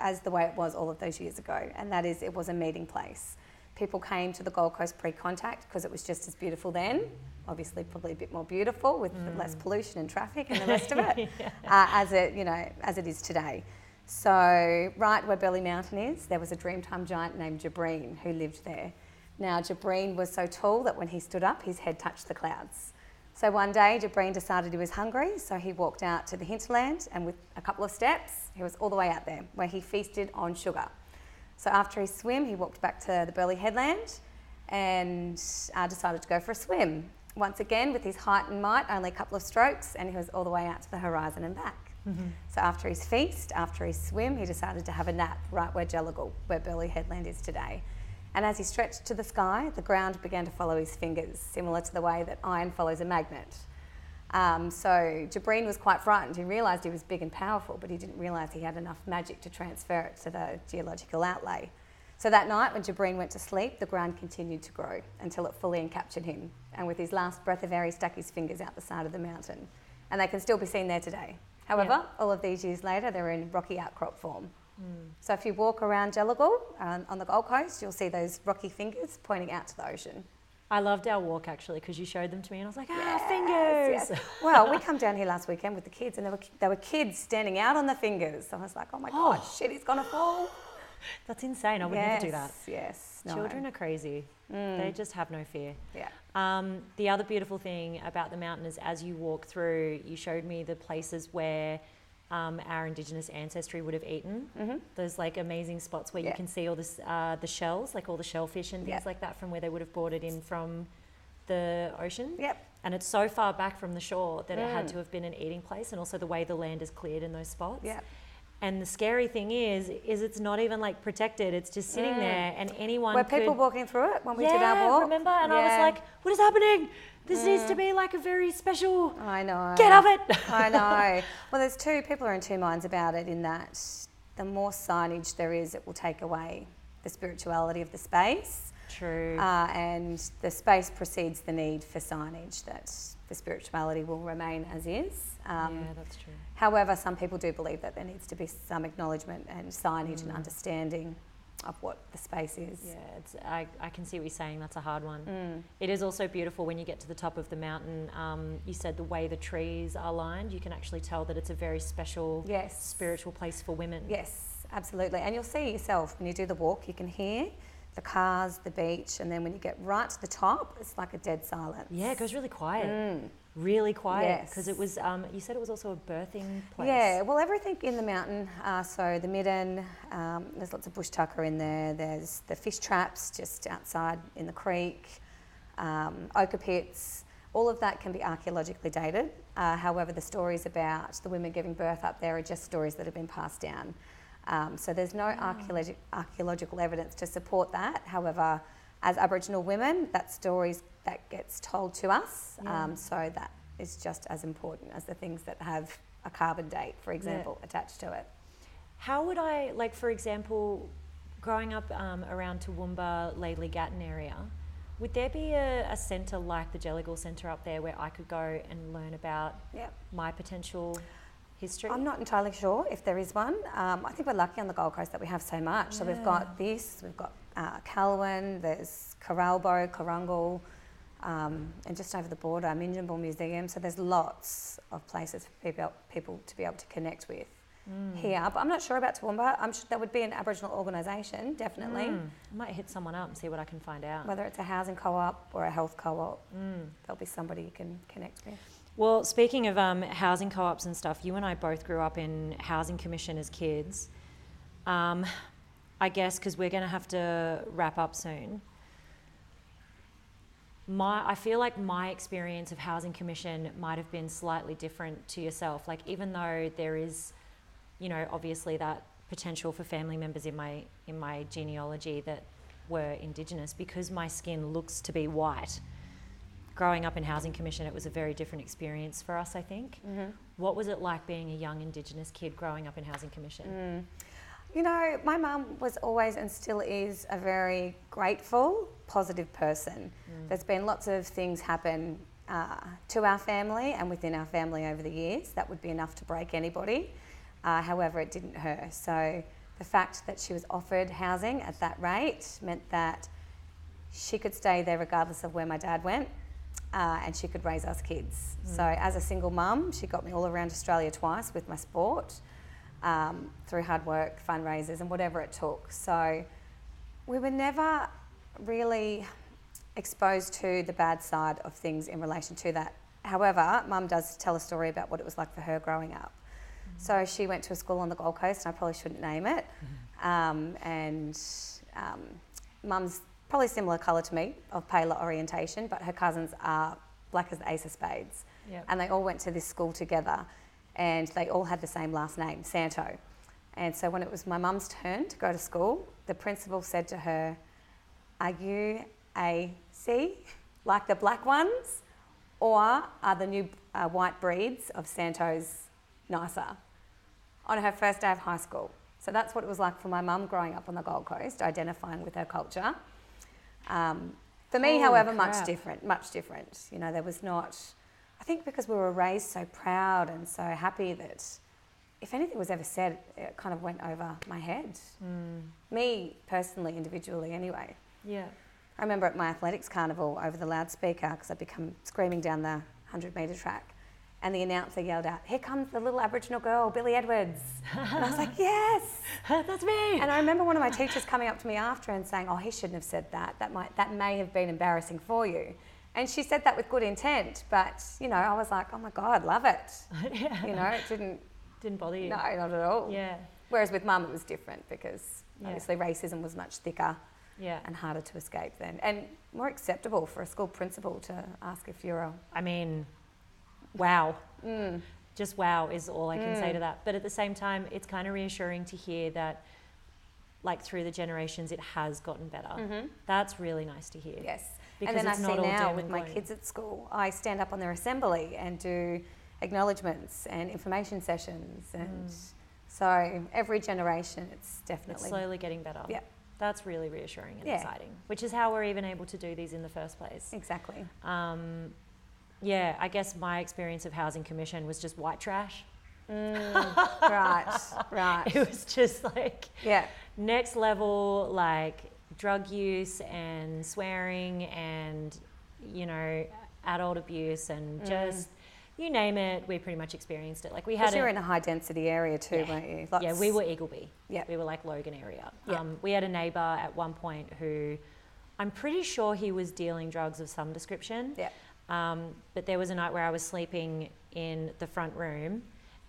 as the way it was all of those years ago, and that is it was a meeting place. People came to the Gold Coast pre-contact because it was just as beautiful then. Obviously, probably a bit more beautiful with less pollution and traffic and the rest of it, uh, as it you know as it is today. So right where Burleigh Mountain is, there was a Dreamtime giant named Jabreen who lived there. Now Jabreen was so tall that when he stood up, his head touched the clouds. So one day, Jabreen decided he was hungry, so he walked out to the hinterland, and with a couple of steps, he was all the way out there, where he feasted on sugar. So after his swim, he walked back to the Burleigh headland and uh, decided to go for a swim. Once again, with his height and might, only a couple of strokes, and he was all the way out to the horizon and back. So after his feast, after his swim, he decided to have a nap right where Jellurgal, where Burleigh Headland is today. And as he stretched to the sky, the ground began to follow his fingers, similar to the way that iron follows a magnet. Um, so Jabreen was quite frightened. He realised he was big and powerful, but he didn't realise he had enough magic to transfer it to the geological outlay. So that night, when Jabreen went to sleep, the ground continued to grow until it fully encaptured him. And with his last breath of air, he stuck his fingers out the side of the mountain. And they can still be seen there today. However,
Yeah.
all of these years later, they're in rocky outcrop form. So if you walk around Jellurgal um, on the Gold Coast, you'll see those rocky fingers pointing out to the ocean.
I loved our walk actually because you showed them to me and I was like, ah,
Yes,
fingers.
yes. Well, we come down here last weekend with the kids, and there were there were kids standing out on the fingers. So I was like, oh my god,
Oh.
shit, he's gonna fall.
That's insane. I would
yes,
never do that.
Yes, no. Mm.
Children are crazy. They just have no fear.
Yeah.
Um, the other beautiful thing about the mountain is as you walk through, you showed me the places where um, our Indigenous ancestry would have eaten.
Mhm.
Those like amazing spots where
Yeah.
you can see all this, uh, the shells, like all the shellfish and things
Yeah.
like that from where they would have brought it in from the ocean.
Yep.
And it's so far back from the shore that it had
Mm.
to have been an eating place, and also the way the land is cleared in those spots.
Yep.
And the scary thing is, is it's not even like protected. It's just sitting
Mm.
there, and anyone
Were
could,
people walking through it when we
yeah,
did our walk?
remember? And I was like, what is happening? This needs to be like a very special.
I know.
Get off it!
I know. Well, there's two people are in two minds about it. In that, the more signage there is, it will take away the spirituality of the space,
True.
uh, and the space precedes the need for signage. That the spirituality will remain as is. Um,
yeah, that's true.
However, some people do believe that there needs to be some acknowledgement and signage and
Mm.
understanding of what the space is.
Yeah, it's, I, I can see what you're saying. That's a hard one.
Mm.
It is also beautiful when you get to the top of the mountain. Um, you said the way the trees are lined, you can actually tell that it's a very special
Yes.
spiritual place for women.
Yes, absolutely. And you'll see yourself when you do the walk, you can hear the cars, the beach, and then when you get right to the top, it's like a dead silence.
Yeah, it goes really quiet.
Mm.
Really quiet. Because
Yes.
it was, um, you said it was also a birthing place.
Yeah, well, everything in the mountain. Uh, so the midden, um, there's lots of bush tucker in there. There's the fish traps just outside in the creek, um, ochre pits. All of that can be archaeologically dated. Uh, however, the stories about the women giving birth up there are just stories that have been passed down. Um, so there's no archaeologi- archaeological evidence to support that. However, as Aboriginal women, that stories that gets told to us.
Yeah.
Um, so that is just as important as the things that have a carbon date, for example, attached to it.
how would I, like, for example, growing up um, around Toowoomba, Laidley Gatton area, would there be a, a centre like the Jellurgal Centre up there where I could go and learn about
Yep.
my potential history?
I'm not entirely sure if there is one. Um, I think we're lucky on the Gold Coast that we have so much. So we've got this, we've got uh, Kalwun, there's Coralbo, Krurungal, um, and just over the border, Minjungbal Museum. So there's lots of places for people, people to be able to connect with
Mm.
here. But I'm not sure about Toowoomba. I'm sure that would be an Aboriginal organisation, definitely.
Mm. I might hit someone up and see what I can find out.
Whether it's a housing co-op or a health co-op,
Mm.
there'll be somebody you can connect with.
Well, speaking of um, housing co-ops and stuff, you and I both grew up in housing commission as kids. Um, I guess because we're going to have to wrap up soon. My, I feel like my experience of housing commission might have been slightly different to yourself. Like even though there is, you know, obviously that potential for family members in my in my genealogy that were Indigenous, because my skin looks to be white growing up in housing commission it was a very different experience for us i think
Mm-hmm.
what was it like being a young indigenous kid growing up in housing commission
Mm. You know, my mum was always and still is a very grateful, positive person.
Mm.
There's been lots of things happen uh, to our family and within our family over the years that would be enough to break anybody. Uh, however, it didn't her. So the fact that she was offered housing at that rate meant that she could stay there regardless of where my dad went. Uh, and she could raise us kids. So, as a single mum, she got me all around Australia twice with my sport um, through hard work, fundraisers, and whatever it took. So we were never really exposed to the bad side of things in relation to that. However, mum does tell a story about what it was like for her growing up. So she went to a school on the Gold Coast, and I probably shouldn't name it. Um, and um, mum's probably similar colour to me, of paler orientation, but her cousins are black as the ace of spades
Yep.
and they all went to this school together and they all had the same last name, Santo. And so when it was my mum's turn to go to school, the principal said to her, Are you a C, like the black ones, or are the new uh, white breeds of Santos nicer? On her first day of high school. So that's what it was like for my mum growing up on the Gold Coast, identifying with her culture. Um, for me, however, much different, much different. You know, there was not, I think because we were raised so proud and so happy that if anything was ever said, it kind of went over my head.
Mm.
Me personally, individually, anyway.
yeah
I remember at my athletics carnival over the loudspeaker because I'd become screaming down the 100 metre track. And the announcer yelled out, Here comes the little Aboriginal girl, Billie Edwards. and I was like, Yes.
that's me
And I remember one of my teachers coming up to me after and saying, "Oh, he shouldn't have said that. That might that may have been embarrassing for you." And she said that with good intent, but you know, I was like, "Oh my god, love it."
yeah.
You know, it didn't.
didn't bother you
No, not at all.
yeah
Whereas with mum, it was different because
Yeah.
obviously racism was much thicker
yeah
and harder to escape then, and more acceptable for a school principal to ask if you're a.
i mean wow
Mm,
just wow is all i can say
Mm.
to that but at the same time it's kind of reassuring to hear that like through the generations it has gotten better
mhm.
that's really nice to hear
Yes.
Because
and then
it's
I
not
see now with my kids at school, I stand up on their assembly and do acknowledgements and information sessions, and
Mm.
so every generation, it's
it's
definitely
slowly getting better
Yeah.
that's really reassuring and
Yeah.
exciting which is how we're even able to do these in the first place
exactly.
um, yeah i guess my experience of housing commission was just white trash
Mm, right, right.
it was just like
Yeah,
next level like drug use and swearing and you know adult abuse and
Mm.
just you name it we pretty much experienced it like we had
you were in a high density area too,
Yeah.
weren't you?
yeah we were eagleby
Yeah.
we were like logan area
Yeah.
um, we had a neighbor at one point who i'm pretty sure he was dealing drugs of some description
Yeah.
um, but there was a night where i was sleeping in the front room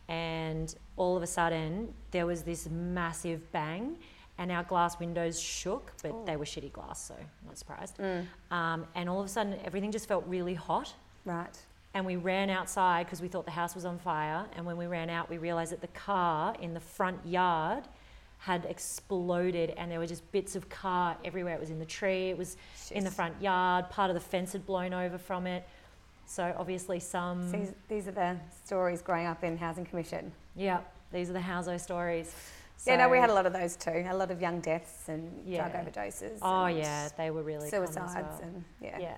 and all of a sudden there was this massive bang and our glass windows shook but
Oh.
they were shitty glass so I'm not surprised.
Mm,
um, and all of a sudden everything just felt really hot.
Right.
and we ran outside because we thought the house was on fire and when we ran out we realized that the car in the front yard had exploded and there were just bits of car everywhere. It was in the tree it was in the front yard part of the fence had blown over from it. So obviously some
These, these are the stories growing up in housing commission.
yeah these are the houso stories
yeah, no, we had a lot of those too. A lot of young deaths and
Yeah.
drug overdoses.
Oh yeah, they were really
suicides
well.
and yeah.
yeah.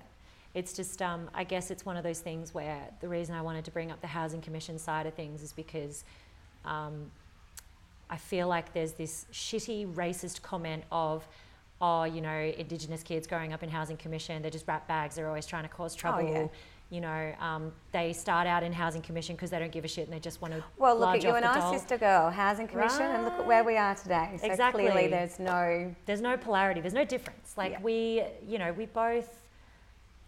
It's just, um, I guess it's one of those things where the reason I wanted to bring up the Housing Commission side of things is because um, I feel like there's this shitty racist comment of, oh, you know, Indigenous kids growing up in Housing Commission, they're just rat bags, they're always trying to cause trouble.
yeah.
You know, um, they start out in Housing Commission because they don't give a shit and they just want to
Well, look at you and I,
dole.
sister girl, housing commission, and look at where we are today. So
Exactly.
clearly, there's no.
there's no polarity there's no difference like
Yeah.
we you know we both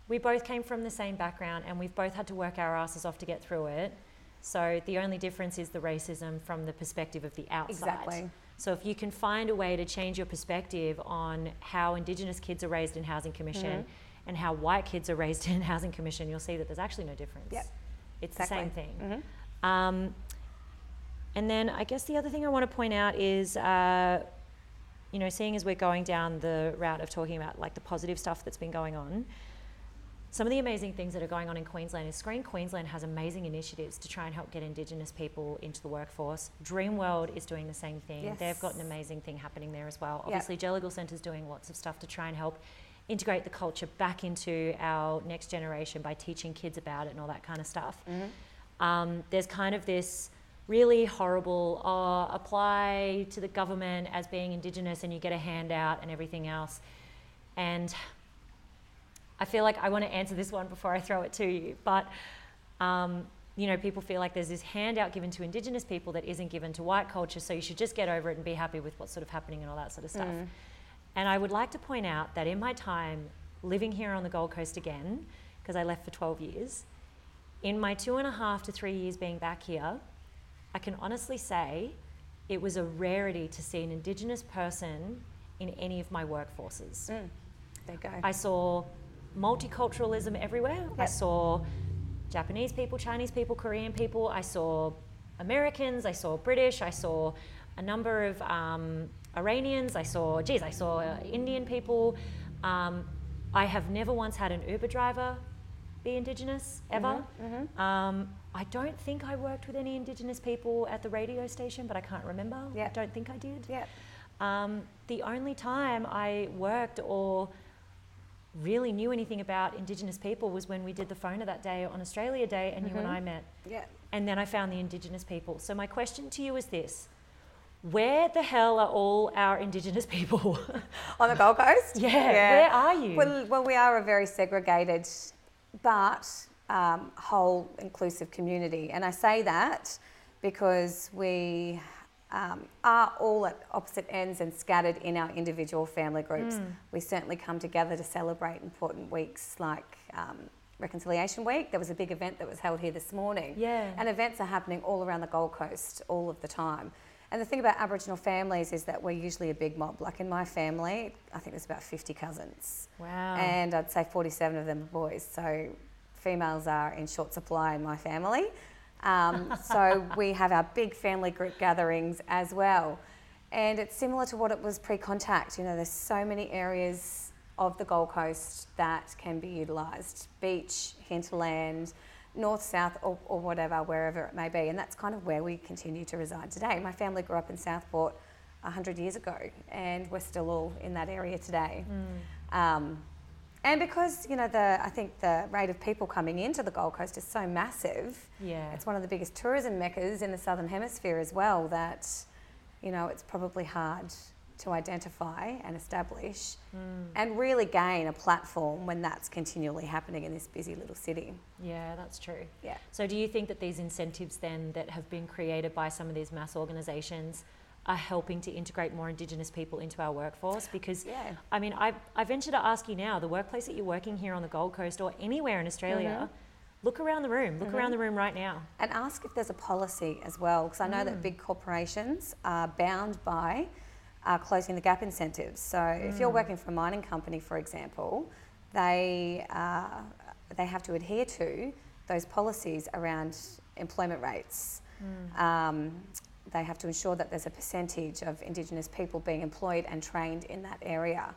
we both came from the same background and we've both had to work our asses off to get through it so the only difference is the racism from the perspective of the outside
Exactly.
so if you can find a way to change your perspective on how indigenous kids are raised in housing commission
Mm-hmm.
And how white kids are raised in housing commission you'll see that there's actually no difference
Yep.
it's the same
Exactly.
thing
Mhm.
um, and then I guess the other thing I want to point out is, uh, you know, seeing as we're going down the route of talking about like the positive stuff that's been going on, some of the amazing things that are going on in Queensland is Screen Queensland has amazing initiatives to try and help get Indigenous people into the workforce. Dreamworld is doing the same thing. They've got an amazing thing happening there as well.
Yep.
Obviously, Centre is doing lots of stuff to try and help integrate the culture back into our next generation by teaching kids about it and all that kind of stuff. Um, there's kind of this really horrible oh, apply to the government as being indigenous and you get a handout and everything else. And i feel like i want to answer this one before i throw it to you but um, you know people feel like there's this handout given to indigenous people that isn't given to white culture so you should just get over it and be happy with what's sort of happening and all that sort of stuff and i would like to point out that in my time living here on the gold coast again because i left for 12 years in my two and a half to three years being back here, I can honestly say it was a rarity to see an Indigenous person in any of my workforces.
Mm. There you go.
I saw multiculturalism everywhere. I saw Japanese people, Chinese people, Korean people. I saw Americans. I saw British. I saw a number of um, Iranians. I saw, geez, I saw uh, Indian people. Um, I have never once had an Uber driver be Indigenous ever.
Mm-hmm,
Um, I don't think I worked with any Indigenous people at the radio station, but I can't remember. I don't think I did.
Yep.
Um, the only time I worked or really knew anything about Indigenous people was when we did the phoner that day on Australia Day and you and
Mhm.
I met.
Yep.
And then I found the Indigenous people. So my question to you is this Where the hell are all our Indigenous people?
On the Gold Coast?
yeah, where are you?
Well, well, we are a very segregated but um, whole inclusive community. And I say that because we um, are all at opposite ends and scattered in our individual family groups.
Mm.
We certainly come together to celebrate important weeks like um, Reconciliation Week. There was a big event that was held here this morning.
yeah.
And events are happening all around the Gold Coast all of the time. And the thing about Aboriginal families is that we're usually a big mob. Like in my family, I think there's about 50 cousins.
wow.
And I'd say 47 of them are boys. So females are in short supply in my family. Um, so we have our big family group gatherings as well. And it's similar to what it was pre contact. You know, there's so many areas of the Gold Coast that can be utilised beach, hinterland, north, south, or, or whatever, wherever it may be. And that's kind of where we continue to reside today. My family grew up in Southport 100 years ago, and we're still all in that area today.
Mm.
Um, and because you know the, I think the rate of people coming into the Gold Coast is so massive.
yeah.
It's one of the biggest tourism meccas in the southern hemisphere as well. That you know it's probably hard to identify and establish,
Mm.
and really gain a platform when that's continually happening in this busy little city.
Yeah, that's true.
Yeah.
So, do you think that these incentives then that have been created by some of these mass organisations are helping to integrate more Indigenous people into our workforce? Because,
Yeah.
I mean, I, I venture to ask you now the workplace that you're working here on the Gold Coast or anywhere in Australia, mm-hmm. look around the room, look around mm-hmm. the room right now.
And ask if there's a policy as well, because I know that mm. big corporations are bound by uh, closing the gap incentives. So if you're working for a mining company, for example, they uh, they have to adhere to those policies around employment rates. Um, they have to ensure that there's a percentage of Indigenous people being employed and trained in that area.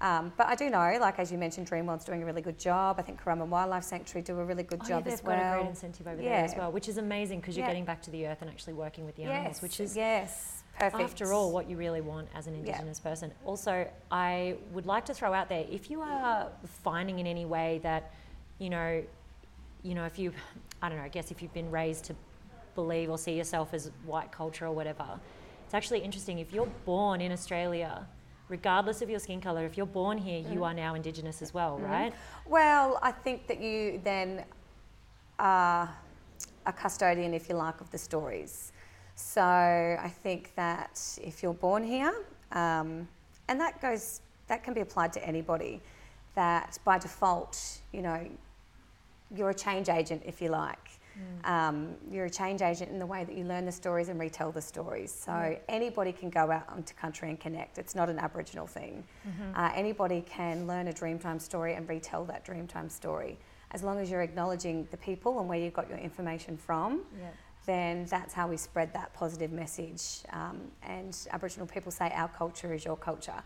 Um, but I do know, like as you mentioned, Dreamworld's doing a really good job. I think Currumbin Wildlife Sanctuary do a really good
Oh,
job
yeah,
as
they've
well.
got a great incentive over there as well, which is amazing because you're
Yeah.
getting back to the earth and actually working with the animals, which is
yes, Perfect.
after all what you really want as an
Yeah.
Indigenous person. Also, I would like to throw out there if you are finding in any way that, you know, you know, if you, I don't know, I guess if you've been raised to believe or see yourself as white culture or whatever, it's actually interesting. If you're born in Australia, regardless of your skin color, if you're born here,
Mm-hmm.
you are now Indigenous as well, right?
Well, I think that you then are a custodian, if you like, of the stories. So I think that if you're born here, um, and that goes, that can be applied to anybody, that by default, you know, you're a change agent, if you like. Um, you're a change agent in the way that you learn the stories and retell the stories. So anybody can go out onto country and connect. It's not an Aboriginal thing. Uh, anybody can learn a Dreamtime story and retell that Dreamtime story. As long as you're acknowledging the people and where you got your information from,
Yeah.
Then that's how we spread that positive message. Um, and Aboriginal people say our culture is your culture.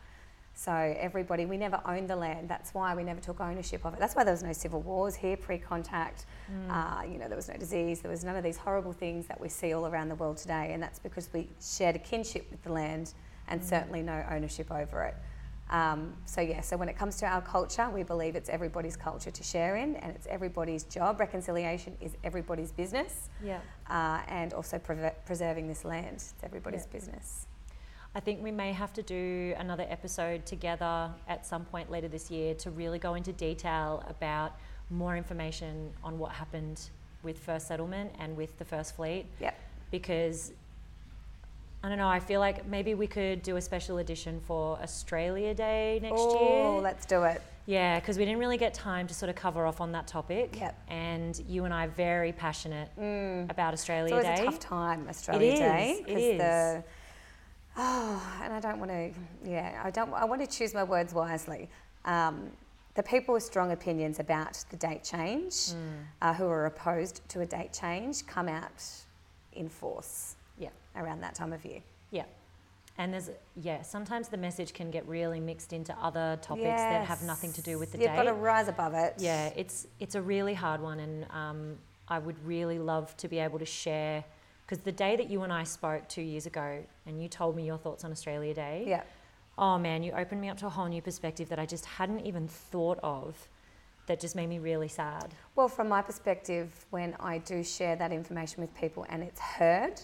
So everybody, we never owned the land. That's why we never took ownership of it. That's why there was no civil wars here pre-contact. Uh, you know, there was no disease. There was none of these horrible things that we see all around the world today. And that's because we shared a kinship with the land and certainly no ownership over it. Um, so yeah, so when it comes to our culture, we believe it's everybody's culture to share in, and it's everybody's job. Reconciliation is everybody's business
Yeah.
uh, and also preve- preserving this land. It's everybody's
Yeah.
business.
I think we may have to do another episode together at some point later this year to really go into detail about more information on what happened with First Settlement and with the First Fleet.
Yep.
Because I don't know, I feel like maybe we could do a special edition for Australia Day next
oh,
year.
Oh, let's do it.
Yeah, because we didn't really get time to sort of cover off on that topic.
Yep.
And you and I are very passionate about
It's
Australia
always
Day.
It's a tough time, Australia
is,
Day,
it is.
the oh, and I don't want to. Yeah, I don't. I want to choose my words wisely. Um, the people with strong opinions about the date change,
Mm.
uh, who are opposed to a date change, come out in force
Yeah.
around that time of year.
Yeah. And there's, yeah, sometimes the message can get really mixed into other topics that have nothing to do with the
You've
date.
got to rise above it.
Yeah, it's it's a really hard one, and um, I would really love to be able to share because the day that you and I spoke two years ago, and you told me your thoughts on Australia Day.
Yeah.
Oh man, you opened me up to a whole new perspective that I just hadn't even thought of. That just made me really sad.
Well, from my perspective, when I do share that information with people and it's heard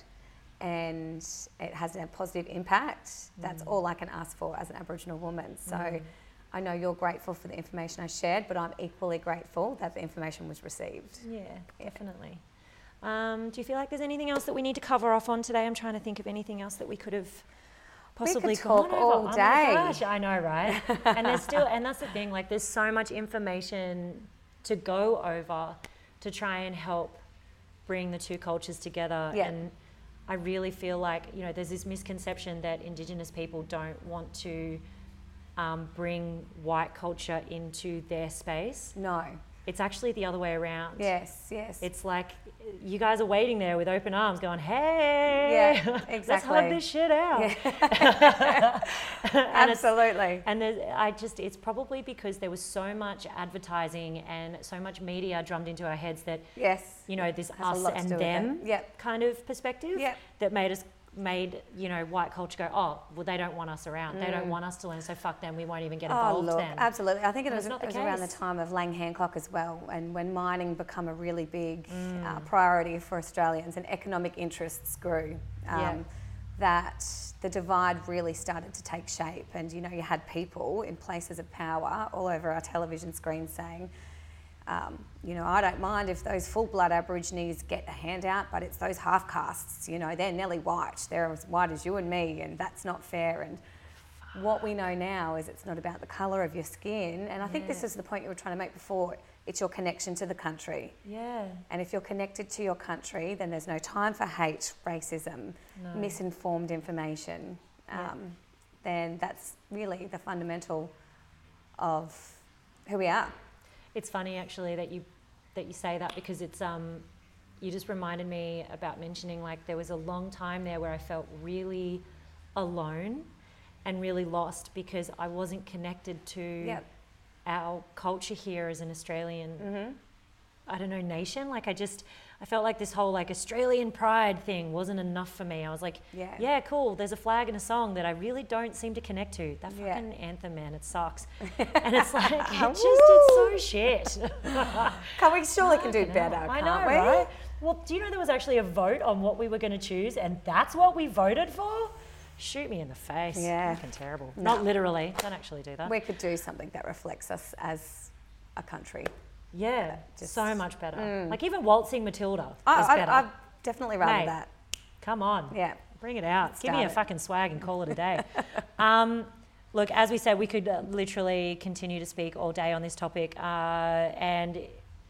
and it has a positive impact, that's all I can ask for as an Aboriginal woman. So I know you're grateful for the information I shared, but I'm equally grateful that the information was received.
Yeah, definitely. Um, do you feel like there's anything else that we need to cover off on today? I'm trying to think of anything else that we could have
We could
possibly
talk
over.
all
Oh my
day.
gosh, I know, right? and there's still, and that's the thing. Like, there's so much information to go over to try and help bring the two cultures together.
Yeah.
And I really feel like you know, there's this misconception that Indigenous people don't want to um, bring white culture into their space.
No.
It's actually the other way around.
Yes, yes.
It's like you guys are waiting there with open arms, going, "Hey,
Yeah, exactly.
let's hug this shit out." and
Absolutely.
and I just, it's probably because there was so much advertising and so much media drummed into our heads that
Yes.
you know this us and
do with it.
them
Yep.
kind of perspective
Yep.
that made us made you know white culture go, "Oh, well, they don't want us around. They don't want us to learn, so fuck them. We won't even get
Mm. Oh,
involved
look,
then."
absolutely. I think it was,
not
it was around the time of Lang Hancock as well, and when mining become a really big
Mm.
uh, priority for Australians and economic interests grew. um,
Yeah.
That the divide really started to take shape, and you know, you had people in places of power all over our television screens saying, um, you know, I don't mind if those full blood Aborigines get a handout, but it's those half castes, you know, they're nearly white. They're as white as you and me, and that's not fair. And what we know now is it's not about the colour of your skin. And I think this is the point you were trying to make before it's your connection to the country.
yeah,
And if you're connected to your country, then there's no time for hate, racism,
No.
misinformed information.
Yeah.
Um, Then that's really the fundamental of who we are.
It's funny actually that you that you say that because it's um you just reminded me about mentioning like there was a long time there where I felt really alone and really lost because I wasn't connected to
Yep.
our culture here as an Australian
Mm-hmm.
I don't know nation like I just I felt like this whole like Australian pride thing wasn't enough for me. I was like,
Yeah.
yeah, cool. There's a flag and a song that I really don't seem to connect to. That
Yeah.
fucking anthem, man, it sucks. and it's like, it just, it's so shit.
Can we surely can do better.
I
can't
know,
we?
right? Well, do you know there was actually a vote on what we were going to choose, and that's what we voted for? Shoot me in the face.
Yeah.
Fucking terrible.
No.
Not literally. Don't actually do that.
We could do something that reflects us as a country.
Yeah,
just-
so much better. Like even waltzing Matilda
I,
is
I,
better.
I'd definitely rather
Mate.
that.
Come on.
Yeah.
Bring it out. Give me a
it.
fucking swag and call it a day. um, look, as we said, we could uh, literally continue to speak all day on this topic. Uh, and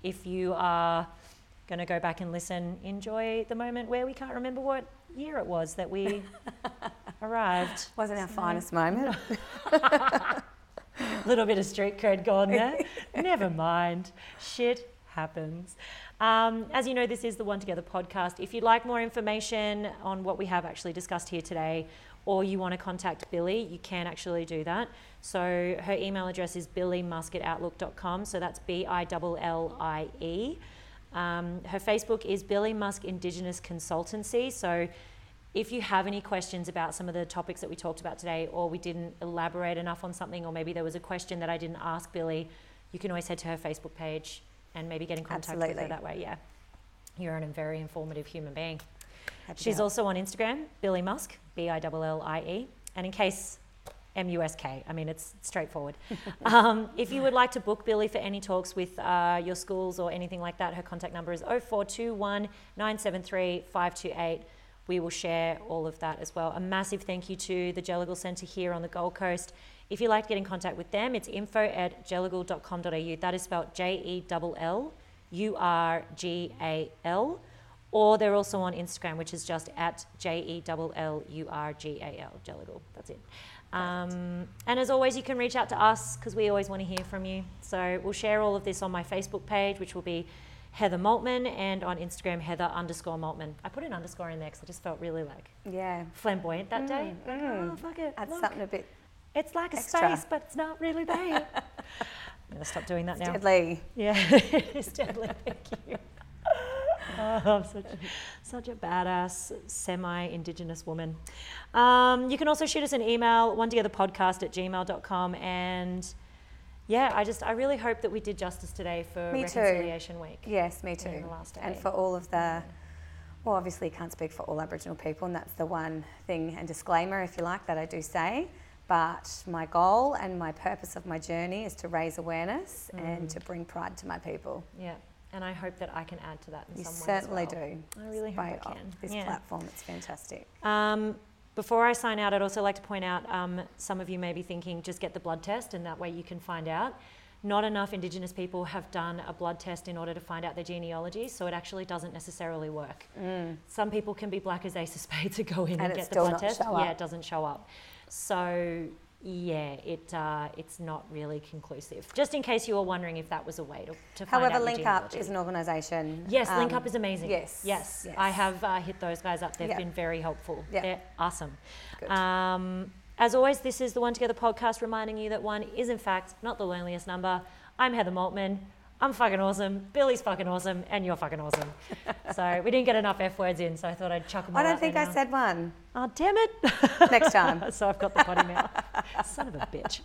if you are going to go back and listen, enjoy the moment where we can't remember what year it was that we arrived.
Wasn't our finest moment.
Little bit of street cred gone there. Never mind. Shit happens. Um, as you know, this is the One Together podcast. If you'd like more information on what we have actually discussed here today, or you want to contact Billie, you can actually do that. So her email address is billiemusk at outlook.com. So that's B I L L I E. Um, her Facebook is Billie Musk Indigenous Consultancy. So if you have any questions about some of the topics that we talked about today, or we didn't elaborate enough on something, or maybe there was a question that I didn't ask Billie, you can always head to her Facebook page and maybe get in contact with her that way. Yeah. You're a very informative human being.
Happy
She's also on Instagram, Billie Musk, B I L L I E. And in case M U S K, I mean, it's straightforward. um, if you would like to book Billie for any talks with uh, your schools or anything like that, her contact number is 0421 973 528. We will share all of that as well. A massive thank you to the Jellurgal Centre here on the Gold Coast. If you'd like to get in contact with them, it's info at jellurgal.com.au. That is spelled J E L L U R G A L. Or they're also on Instagram, which is just at J E L L U R G A L, Jellurgal. That's it. Um, and as always, you can reach out to us because we always want to hear from you. So we'll share all of this on my Facebook page, which will be Heather Maltman, and on Instagram, Heather underscore Maltman. I put an underscore in there because I just felt really like
Yeah.
flamboyant that day.
Mm.
oh, fuck it.
Add
look,
something a bit
it's like a
extra.
space, but it's not really there. I'm going to stop doing that now.
deadly.
Yeah, it's deadly. Thank you. Oh, I'm such, such a badass semi-indigenous woman. Um, you can also shoot us an email, one together podcast at gmail.com. And yeah, I just, I really hope that we did justice today for
Me too.
Reconciliation Week.
Yes, me too.
the last
and for all of the, well, obviously, you can't speak for all Aboriginal people, and that's the one thing and disclaimer, if you like, that I do say. But my goal and my purpose of my journey is to raise awareness and
Mm.
to bring pride to my people.
Yeah. And I hope that I can add to that in
You
some way.
certainly
well.
do.
I really hope I can.
This
Yeah.
platform, it's fantastic.
Um, before I sign out, I'd also like to point out um, some of you may be thinking just get the blood test and that way you can find out. Not enough Indigenous people have done a blood test in order to find out their genealogy, so it actually doesn't necessarily work. Some people can be black as ace of spades and go in and,
And
get the blood test. Yeah, it doesn't show up. So yeah, it uh, it's not really conclusive. Just in case you were wondering if that was a way to, to find
However, Link Up is an organisation.
Yes,
um,
Link Up is amazing.
yes,
Yes.
yes.
I have uh, hit those guys up. They've
Yeah.
been very helpful.
Yeah.
They're awesome. Um, as always, this is the One Together podcast reminding you that one is, in fact, not the loneliest number. I'm Heather Maltman. I'm fucking awesome. Billie's fucking awesome. And you're fucking awesome. so we didn't get enough F words in, so I thought I'd chuck them
I don't think I
now.
said one.
Oh, damn it.
Next time.
so I've got the potty mouth. Son of a bitch.